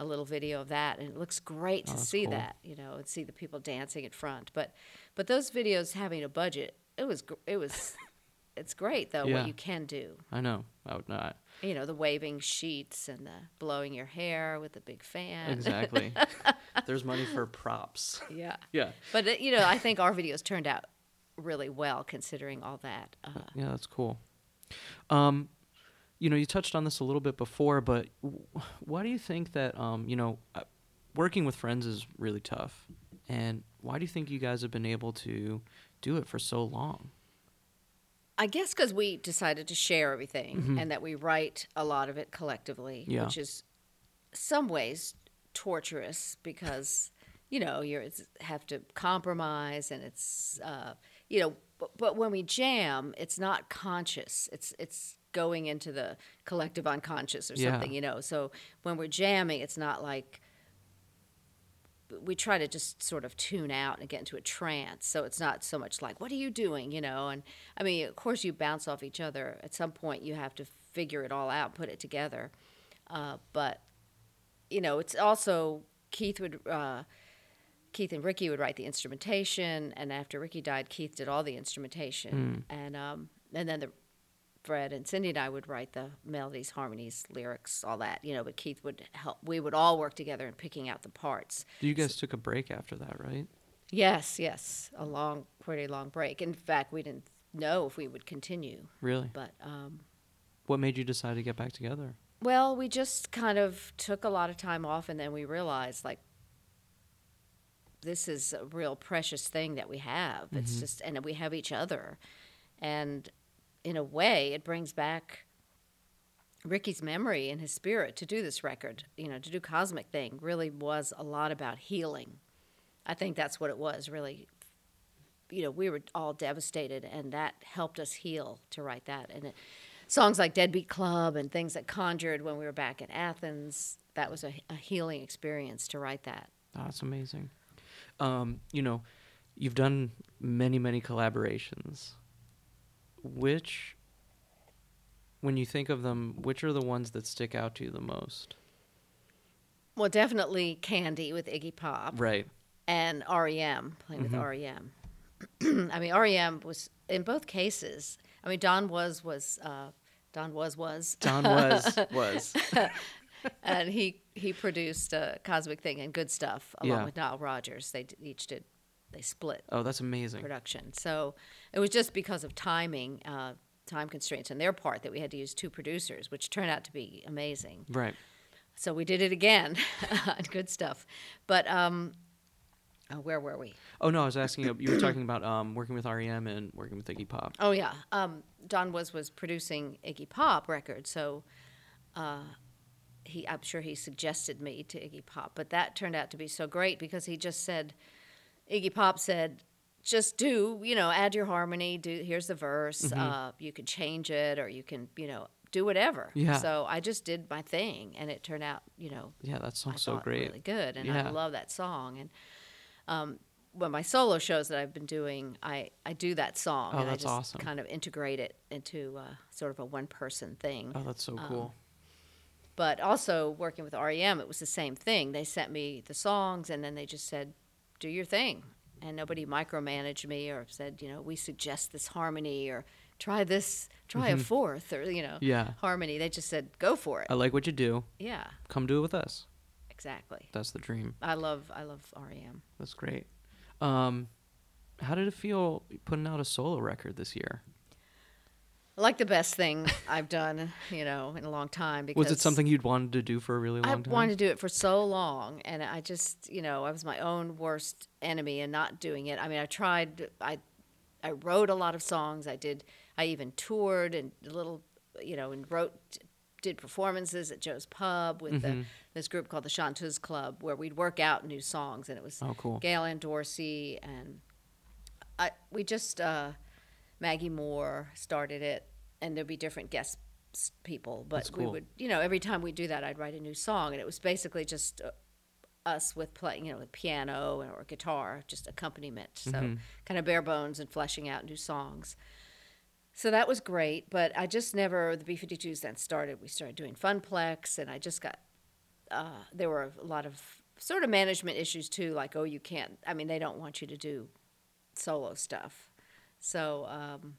a little video of that, and it looks great to Oh, that's see cool. that, you know, and see the people dancing in front. But, but those videos having a budget, it was, it was, it's great though Yeah. what you can do. I know. I would not. You know, the waving sheets and the blowing your hair with the big fan. Exactly. There's money for props. yeah. Yeah. But you know, I think our videos turned out really well considering all that. Uh, Yeah, that's cool. Um, you know, you touched on this a little bit before, but w- why do you think that um, you know, uh, working with friends is really tough, and why do you think you guys have been able to do it for so long? I guess because we decided to share everything and that we write a lot of it collectively, Yeah. which is some ways torturous because you know you have to compromise and it's uh, you know but, but when we jam it's not conscious it's it's going into the collective unconscious or Yeah. something you know so when we're jamming it's not like we try to just sort of tune out and get into a trance. So it's not so much like, what are you doing? You know, and I mean, of course, you bounce off each other. At some point, you have to figure it all out, put it together. Uh, but, you know, it's also Keith would. Uh, Keith and Ricky would write the instrumentation, and after Ricky died, Keith did all the instrumentation, and um, and then the Fred and Cindy and I would write the melodies, harmonies, lyrics, all that, you know. But Keith would help. We would all work together in picking out the parts. You guys took a break after that, right? Yes, yes, a long, pretty long break. In fact, we didn't know if we would continue, Really? but um, What made you decide to get back together? well, we just kind of took a lot of time off, and then we realized like this is a real precious thing that we have. It's just, and we have each other, and in a way, it brings back Ricky's memory and his spirit to do this record. You know, to do Cosmic Thing really was a lot about healing. I think that's what it was really. You know, we were all devastated, and that helped us heal to write that. And it, songs like Deadbeat Club and things that conjured when we were back in Athens, that was a, a healing experience to write that. That's amazing. Um, you know, you've done many, many collaborations. Which, when you think of them, which are the ones that stick out to you the most? Well, definitely Candy with Iggy Pop. Right. and REM, playing with REM. I mean, REM was in both cases. I mean, Don Was was uh, Don Was was, Don Was was. and he he produced uh, Cosmic Thing and Good Stuff along Yeah. with Nile Rodgers. They d- each did they split Oh, that's amazing. production. So it was just because of timing, uh, time constraints on their part that we had to use two producers, which turned out to be amazing. Right. So we did it again, good stuff. But um, oh, where were we? Oh no, I was asking. You you were talking about um, working with REM and working with Iggy Pop. Oh yeah, um, Don Was was producing Iggy Pop records, so uh, he I'm sure he suggested me to Iggy Pop, but that turned out to be so great because he just said, Iggy Pop said, just do you know add your harmony, do here's the verse, Mm-hmm. uh, you can change it or you can you know do whatever. Yeah. So I just did my thing, and it turned out you know Yeah, that song's so great. really good, and Yeah. I love that song. And um, when my solo shows that I've been doing, I, I do that song, Oh, and that's I just awesome. kind of integrate it into uh, sort of a one person thing. Oh, that's so Um, cool. But also working with REM, it was the same thing. They sent me the songs, and then they just said, "Do your thing," and nobody micromanaged me or said, you know, we suggest this harmony or try this, try a fourth or you know Mm-hmm. Yeah. harmony. They just said, go for it. I like what you do. yeah. Come do it with us. exactly. That's the dream. I love I love REM. That's great. Um, how did it feel putting out a solo record this year? Like the best thing I've done, you know, in a long time. Because Was it something you'd wanted to do for a really I long time? I wanted to do it for so long, and I just, you know, I was my own worst enemy in not doing it. I mean, I tried. I, I wrote a lot of songs. I did. I even toured and a little, you know, and wrote, did performances at Joe's Pub with Mm-hmm. the, this group called the Chanteuse Club, where we'd work out new songs, and it was Oh, cool. Gail Ann Dorsey and I. We just uh, Maggie Moore started it, and there'd be different guest s- people, but That's we cool. would, you know, every time we do that, I'd write a new song, and it was basically just uh, us with playing, you know, with piano or guitar, just accompaniment. So Mm-hmm. kind of bare bones and fleshing out new songs. So that was great, but I just never. The B 52s then started. We started doing Funplex, and I just got. Uh, there were a lot of sort of management issues too, like oh, you can't. I mean, they don't want you to do solo stuff. So, um,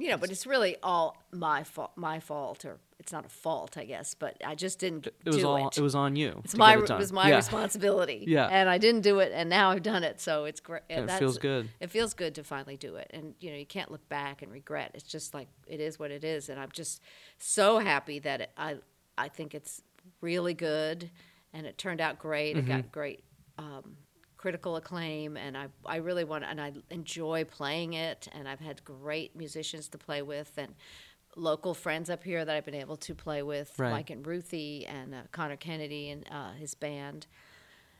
you know, but it's really all my fault. My fault, or it's not a fault, I guess. But I just didn't It was do all. it. It was on you. It's my it it was my Yeah. responsibility. Yeah. and I didn't do it, and now I've done it, so it's great. And it feels good. It feels good to finally do it, and you know you can't look back and regret. It's just like it is what it is, and I'm just so happy that it, I I think it's really good, and it turned out great. It Mm-hmm. got great. Um, critical acclaim and I, I really want and I enjoy playing it and I've had great musicians to play with and local friends up here that I've been able to play with Right. Mike and Ruthie and uh, Connor Kennedy and uh, his band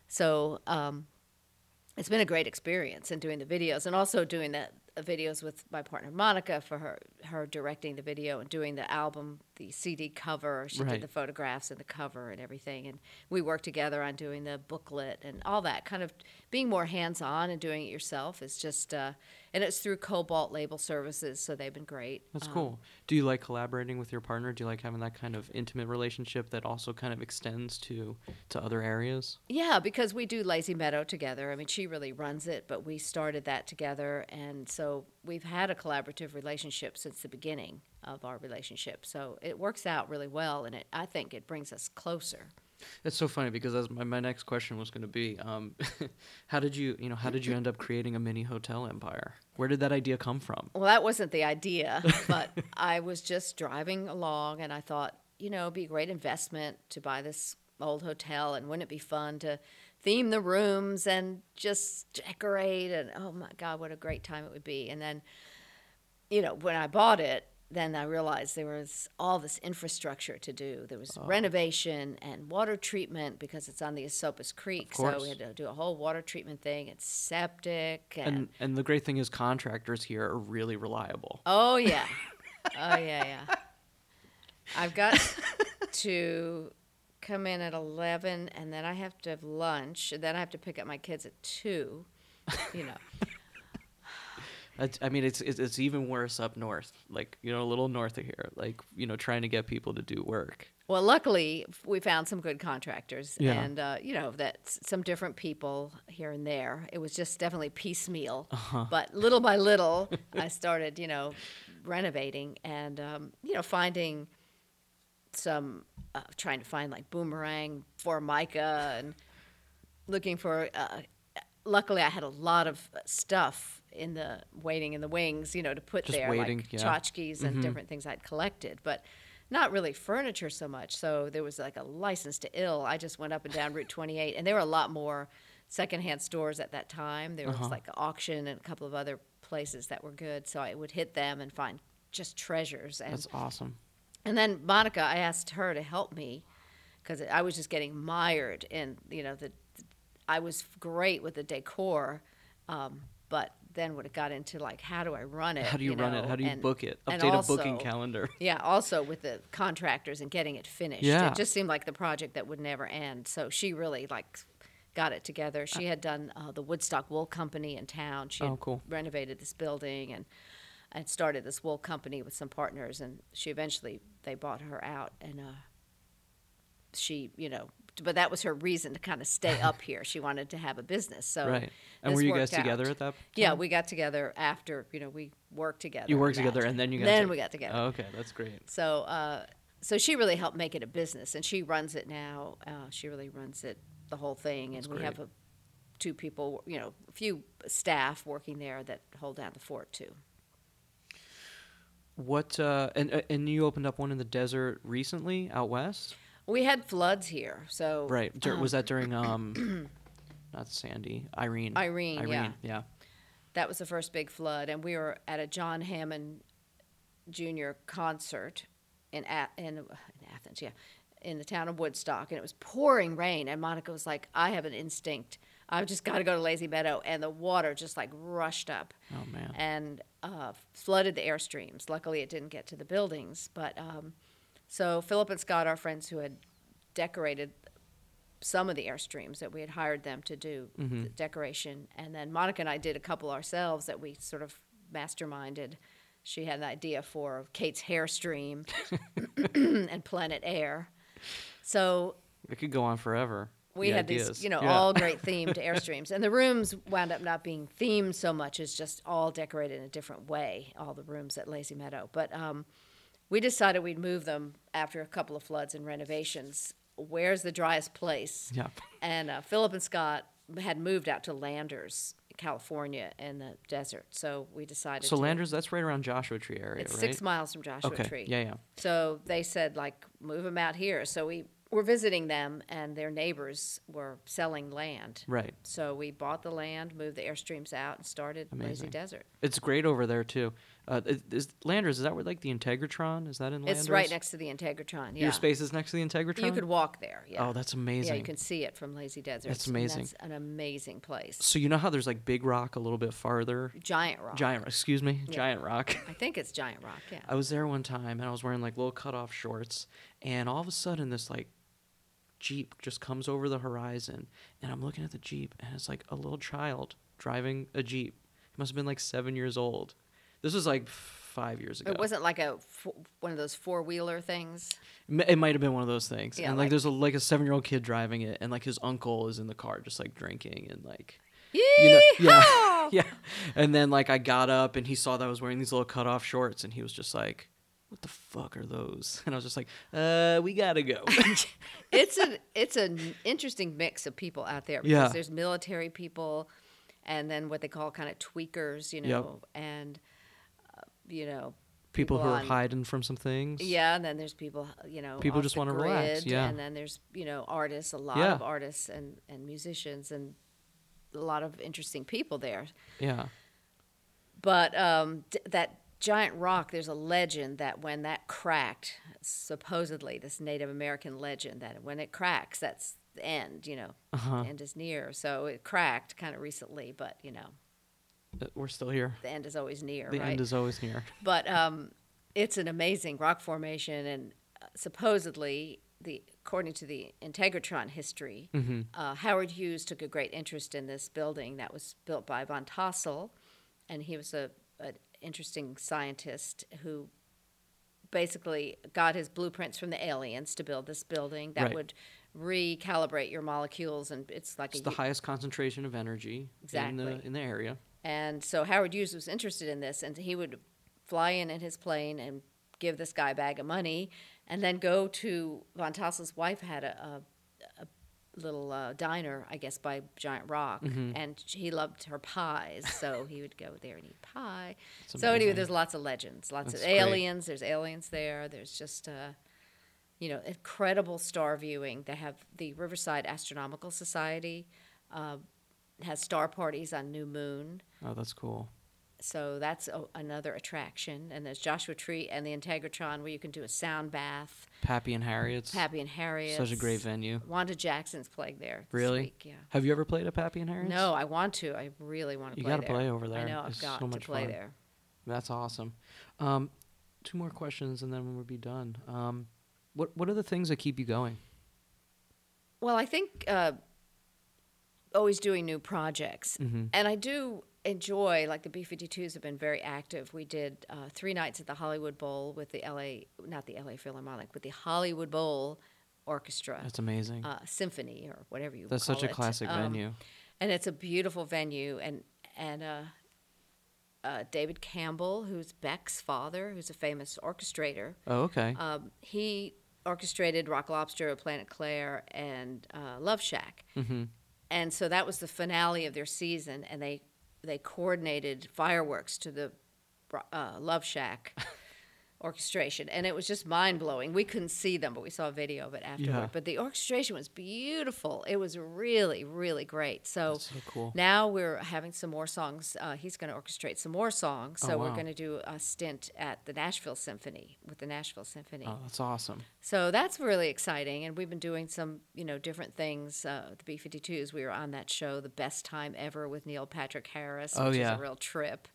so um, it's been a great experience in doing the videos and also doing the videos with my partner Monica for her her directing the video and doing the album the CD cover she Right. did the photographs and the cover and everything and we worked together on doing the booklet and all that kind of being more hands on and doing it yourself is just uh, and it's through Kobalt Label Services so they've been great That's Um, cool. Do you like collaborating with your partner? Do you like having that kind of intimate relationship that also kind of extends to to other areas? Yeah, because we do Lazy Meadow together. I mean, she really runs it, but we started that together. And so we've had a collaborative relationship since the beginning of our relationship. So it works out really well, and it, I think it brings us closer. It's so funny because that's my, my next question was going to be, um, how did you, you know, how did you end up creating a mini hotel empire? Where did that idea come from? Well, that wasn't the idea, but I was just driving along and I thought, you know, it'd be a great investment to buy this old hotel and wouldn't it be fun to theme the rooms and just decorate and oh my god, what a great time it would be. And then you know, when I bought it, then I realized there was all this infrastructure to do. There was oh. renovation and water treatment because it's on the Esopus Creek. So we had to do a whole water treatment thing. It's septic and, And and the great thing is contractors here are really reliable. Oh yeah. Oh yeah, yeah. I've got to come in at eleven, and then I have to have lunch, and then I have to pick up my kids at two. You know. I mean, it's, it's it's even worse up north, like you know, a little north of here, like you know, trying to get people to do work. Well, luckily we found some good contractors, Yeah. and uh, you know that some different people here and there. It was just definitely piecemeal, Uh-huh. but little by little, I started, you know, renovating and um, you know finding some, uh, trying to find like boomerang formica and looking for. Uh, luckily, I had a lot of uh, stuff in the waiting in the wings, you know, to put Just there, waiting, like yeah. tchotchkes and different things I'd collected, but not really furniture so much. So there was like a license to ill. I just went up and down Route 28, and there were a lot more secondhand stores at that time. There was like an auction and a couple of other places that were good. So I would hit them and find just treasures. And That's awesome. and then Monica, I asked her to help me because I was just getting mired in, you know, the, I was great with the decor, um, but then would have got into like, how do I run it? How do you, run it? How do you and- book it? Update a booking calendar. Yeah, also with the contractors and getting it finished. Yeah. It just seemed like the project that would never end. So she really like got it together. She had done uh, the Woodstock Wool Company in town. She had Oh, cool. renovated this building and and started this wool company with some partners and she eventually they bought her out and uh she, you know, but that was her reason to kind of stay up here. She wanted to have a business. So Right. And were you guys together out. at that? Yeah, we got together after, you know, we worked together. You worked together and then you got Then to- we got together. Oh, okay, that's great. So, uh, so she really helped make it a business, and she runs it now. Uh, she really runs it the whole thing, and That's we great. have a, two people, you know, a few staff working there that hold down the fort too. What uh, and uh, and you opened up one in the desert recently out west, We had floods here, so right? Dur- was that during um, not Sandy, Irene? Irene, Irene, yeah. yeah. that was the first big flood, and we were at a John Hammond Jr. concert in A- in, in Athens, yeah, in the town of Woodstock, and it was pouring rain. And Monica was like, "I have an instinct. I've just got to go to Lazy Meadow," and the water just like rushed up Oh man. and uh, flooded the airstreams. Luckily, it didn't get to the buildings, but um, so Philip and Scott, our friends who had decorated some of the airstreams that we had hired them to do the decoration, and then Monica and I did a couple ourselves that we sort of masterminded. She had an idea for Kate's hair stream and Planet Air. So It could go on forever. we the had ideas. these, you know, Yeah. all great themed airstreams, and the rooms wound up not being themed so much as just all decorated in a different way. All the rooms at Lazy Meadow, but um, we decided we'd move them after a couple of floods and renovations. Where's the driest place? Yeah. And uh, Philip and Scott had moved out to Landers, California, in the desert. So we decided. So to, Landers, that's right around Joshua Tree area, It's right? six miles from Joshua okay. Tree. Yeah, yeah. So they said, like, move them out here. So we were visiting them, and their neighbors were selling land. Right. So we bought the land, moved the airstreams out, and started Lazy Amazing. Desert. It's great over there too. Uh, is, Landers? Is that where like the Integratron? Is that in Landers? It's right next to the Integratron. Yeah. Your space is next to the Integratron. You could walk there. Yeah. Oh, that's amazing. Yeah, you can see it from Lazy Desert. That's amazing. That's an amazing place. So you know how there's like Big Rock a little bit farther. Giant Rock. Giant, excuse me, Yeah. Giant Rock. I think it's Giant Rock. Yeah. I was there one time and I was wearing like little cutoff shorts, and all of a sudden this like Jeep just comes over the horizon, and I'm looking at the Jeep, and it's like a little child driving a Jeep. He must have been like seven years old. This was like five years ago. It wasn't like a one of those four wheeler things. It might have been one of those things. Yeah, and like, like- there's a like a seven year old kid driving it, and like his uncle is in the car just like drinking and like You know yeah yeah. And then like I got up and he saw that I was wearing these little cut off shorts, and he was just like, "What the fuck are those?" And I was just like, "Uh, we gotta go." it's an it's an interesting mix of people out there because Yeah. there's military people, and then what they call kind of tweakers, you Yep. know, and uh, you know, people who are on- hiding from some things. yeah, and then there's people, you know, People just wanna relax, yeah. and then there's you know artists, a lot Yeah. of artists and and musicians, and a lot of interesting people there. Yeah. But um, d- that giant rock, there's a legend that when that cracked, supposedly this Native American legend that when it cracks, that's the end. You know, Uh-huh. end is near. So it cracked kind of recently, but you know, We're still here. the end is always near, The right? end is always near. but um, it's an amazing rock formation, and uh, supposedly, the according to the Integratron history, Mm-hmm. uh, Howard Hughes took a great interest in this building that was built by Van Tassel, and he was a an interesting scientist who basically got his blueprints from the aliens to build this building that Right. would recalibrate your molecules, and it's like It's the u- highest concentration of energy in Exactly. the in the area. And so Howard Hughes was interested in this, and he would fly in in his plane and give this guy a bag of money, and then go to Van Tassel's wife had a, a, a little uh, diner, I guess, by Giant Rock, Mm-hmm. and he loved her pies, so he would go there and eat pie. So anyway, there's lots of legends, lots That's of great. aliens. There's aliens there. There's just. Uh, you know, incredible star viewing. They have the Riverside Astronomical Society uh, has star parties on new moon. Oh, that's cool. So that's a, another attraction. And there's Joshua Tree and the Integratron where you can do a sound bath. Pappy and Harriet's. Pappy and Harriet. Such a great venue. Wanda Jackson's playing there. Really? Week, yeah. Have you ever played at Pappy and Harriet's? No, I want to. I really want to You play gotta there. play over there. I know. I've It's got so to much play fun. there. That's awesome. Um, two more questions and then we'll be done. Um, what what are the things that keep you going? Well, I think uh, always doing new projects. Mm-hmm. And I do enjoy, like the B 52s have been very active. We did uh, three nights at the Hollywood Bowl with the LA, not the LA Philharmonic, with the Hollywood Bowl Orchestra. That's amazing. uh, symphony or whatever you That's call such a it. classic Um, venue. and it's a beautiful venue and and uh, uh, David Campbell who's Beck's father who's a famous orchestrator Oh, okay. um, he orchestrated Rock Lobster, Planet Claire, and uh, Love Shack. Mm-hmm. And so that was the finale of their season, and they they coordinated fireworks to the uh, Love Shack orchestration, and it was just mind blowing. We couldn't see them, but we saw a video of it afterward. Yeah. But the orchestration was beautiful. It was really, really great. So, so cool. now we're having some more songs. Uh, he's going to orchestrate some more songs. So Oh, we're going to do a stint at the Nashville Symphony with the Nashville Symphony. Oh, that's awesome. So that's really exciting, and we've been doing some, you know, different things. Uh, the B-52s, we were on that show, The Best Time Ever, with Neil Patrick Harris, Oh, which yeah. is a real trip.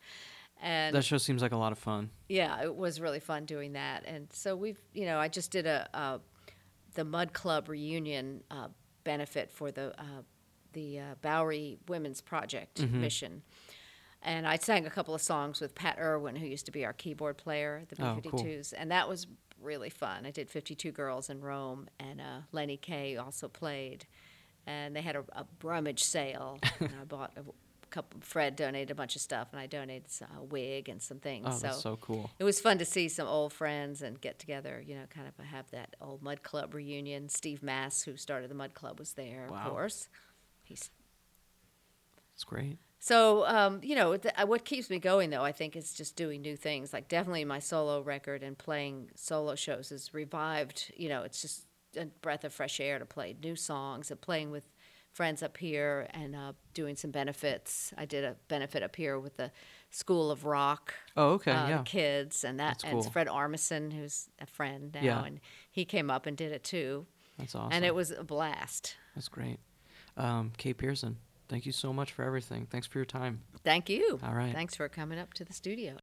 And That show seems like a lot of fun. yeah, it was really fun doing that. And so we've, you know, I just did a, a the Mud Club reunion uh, benefit for the uh, the uh, Bowery Women's Project Mm-hmm. mission. And I sang a couple of songs with Pat Irwin, who used to be our keyboard player at the Oh, B-52s, cool. and that was really fun. I did 52 Girls in Roam, and uh, Lenny Kaye also played. And they had a, a brummage sale, and I bought a couple. Fred donated a bunch of stuff, and I donated a wig and some things. Oh, so that's so cool. it was fun to see some old friends and get together, you know, kind of have that old Mud Club reunion. Steve Mass, who started the Mud Club, was there, Wow. of course. He's It's great. so, um, you know, th- uh, what keeps me going, though, I think, is just doing new things. Like, definitely my solo record and playing solo shows has revived. You know, it's just a breath of fresh air to play new songs and playing with friends up here and uh, doing some benefits. I did a benefit up here with the School of Rock Oh, okay. uh, yeah. kids, and that That's and cool. Fred Armisen, who's a friend now, Yeah. and he came up and did it too, That's awesome. and it was a blast. That's great. Um, Kate Pierson, thank you so much for everything. Thanks for your time. Thank you. All right. Thanks for coming up to the studio.